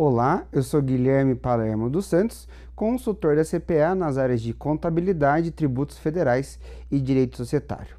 Olá, eu sou Guilherme Palermo dos Santos, consultor da CPA nas áreas de contabilidade, tributos federais e direito societário.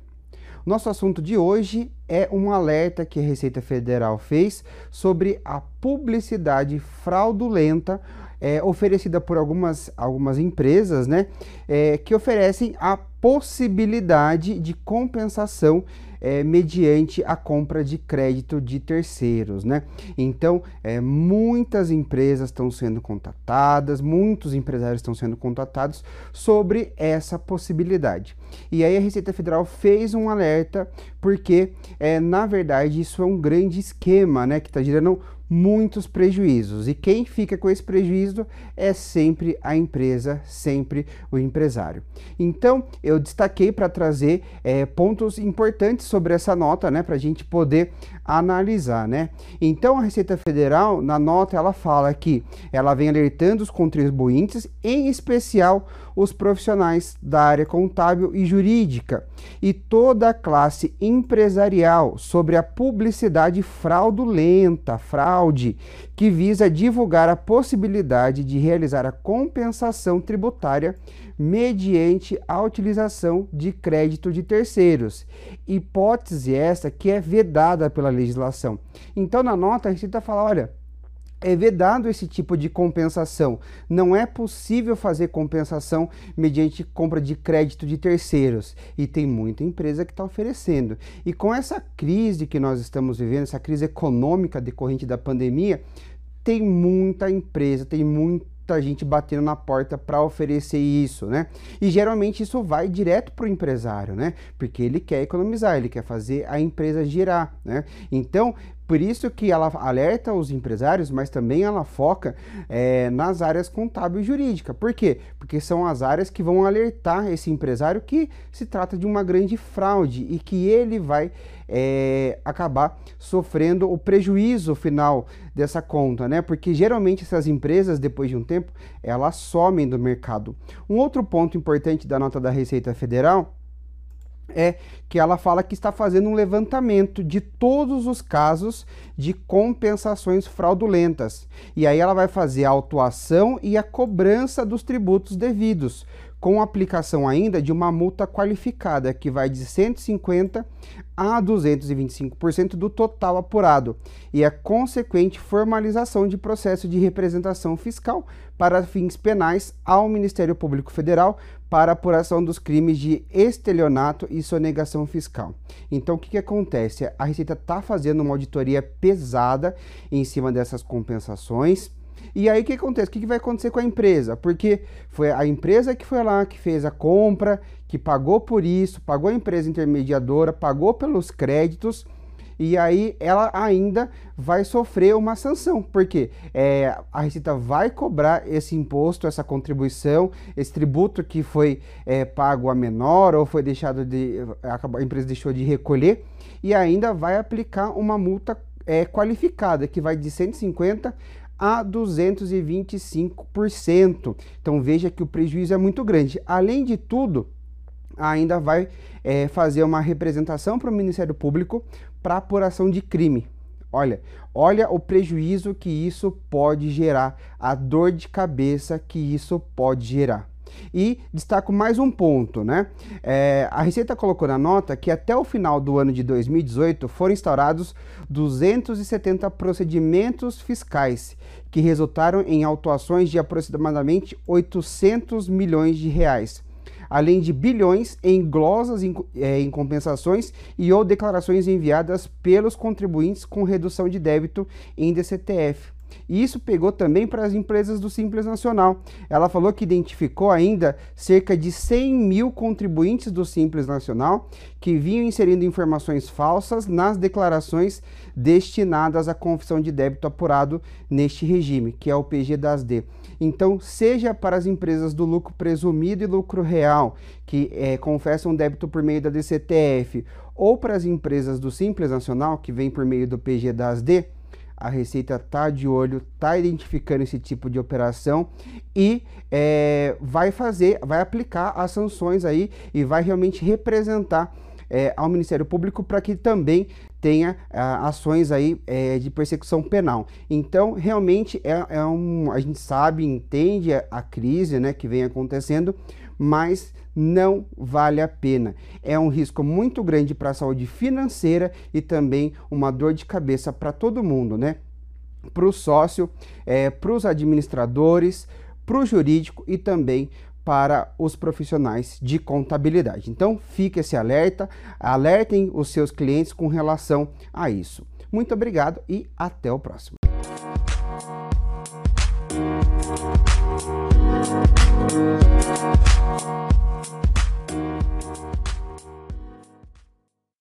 Nosso assunto de hoje é um alerta que a Receita Federal fez sobre a publicidade fraudulenta é, oferecida por algumas, algumas empresas, né, é, que oferecem a possibilidade de compensação é, mediante a compra de crédito de terceiros, né? Então, é, muitas empresas estão sendo contatadas, muitos empresários estão sendo contatados sobre essa possibilidade. E aí a Receita Federal fez um alerta porque, é, na verdade, isso é um grande esquema, né? Que está gerando muitos prejuízos. E quem fica com esse prejuízo é sempre a empresa, sempre o empresário. Então, eu destaquei para trazer é, pontos importantes sobre essa nota, né, para a gente poder analisar, né? Então, a Receita Federal, na nota, ela fala que ela vem alertando os contribuintes, em especial os profissionais da área contábil e jurídica e toda a classe empresarial sobre a publicidade fraudulenta, fraude, que visa divulgar a possibilidade de realizar a compensação tributária mediante a utilização de crédito de terceiros. Hipótese essa que é vedada pela legislação. Então, na nota, a Receita fala: olha é vedado esse tipo de compensação. Não é possível fazer compensação mediante compra de crédito de terceiros. E tem muita empresa que está oferecendo. E com essa crise que nós estamos vivendo, essa crise econômica decorrente da pandemia, tem muita empresa, tem muita gente batendo na porta para oferecer isso, né? E geralmente isso vai direto para o empresário, né? Porque ele quer economizar, ele quer fazer a empresa girar, né? Então, por isso que ela alerta os empresários, mas também ela foca é, nas áreas contábil e jurídica. Por quê? Porque são as áreas que vão alertar esse empresário que se trata de uma grande fraude e que ele vai é, acabar sofrendo o prejuízo final dessa conta, né? Porque geralmente essas empresas, depois de um tempo, elas somem do mercado. Um outro ponto importante da nota da Receita Federal é que ela fala que está fazendo um levantamento de todos os casos de compensações fraudulentas. E aí ela vai fazer a autuação e a cobrança dos tributos devidos, com aplicação ainda de uma multa qualificada que vai de 150 a 225% do total apurado e a consequente formalização de processo de representação fiscal para fins penais ao Ministério Público Federal para apuração dos crimes de estelionato e sonegação fiscal. Então, o que, que acontece? A Receita está fazendo uma auditoria pesada em cima dessas compensações e aí o que acontece? O que vai acontecer com a empresa? Porque foi a empresa que foi lá, que fez a compra, que pagou por isso, pagou a empresa intermediadora, pagou pelos créditos, e aí ela ainda vai sofrer uma sanção, porque é, a Receita vai cobrar esse imposto, essa contribuição, esse tributo que foi é, pago a menor ou foi deixado de. a empresa deixou de recolher, e ainda vai aplicar uma multa é, qualificada, que vai de 150 a 225%. Então veja que o prejuízo é muito grande. Além de tudo, ainda vai é, fazer uma representação para o Ministério Público para apuração de crime. Olha, olha o prejuízo que isso pode gerar, a dor de cabeça que isso pode gerar. E destaco mais um ponto, né? É, a Receita colocou na nota que até o final do ano de 2018 foram instaurados 270 procedimentos fiscais que resultaram em autuações de aproximadamente 800 milhões de reais além de bilhões em glosas em, é, em, compensações e ou declarações enviadas pelos contribuintes com redução de débito em DCTF. E isso pegou também para as empresas do Simples Nacional. Ela falou que identificou ainda cerca de 100 mil contribuintes do Simples Nacional que vinham inserindo informações falsas nas declarações destinadas à confissão de débito apurado neste regime, que é o PG das D. Então, seja para as empresas do lucro presumido e lucro real, que é, confessam débito por meio da DCTF, ou para as empresas do Simples Nacional, que vem por meio do PG das D, a Receita está de olho, está identificando esse tipo de operação e é, vai fazer, vai aplicar as sanções aí e vai realmente representar é, ao Ministério Público para que também tenha ah, ações aí é, de persecução penal. Então, realmente é, é, um, a gente sabe, entende a, a crise, né, que vem acontecendo, mas não vale a pena. É um risco muito grande para a saúde financeira e também uma dor de cabeça para todo mundo, né? Para o sócio, é, para os administradores, para o jurídico e também para os profissionais de contabilidade. Então, fique esse alerta, alertem os seus clientes com relação a isso. Muito obrigado e até o próximo.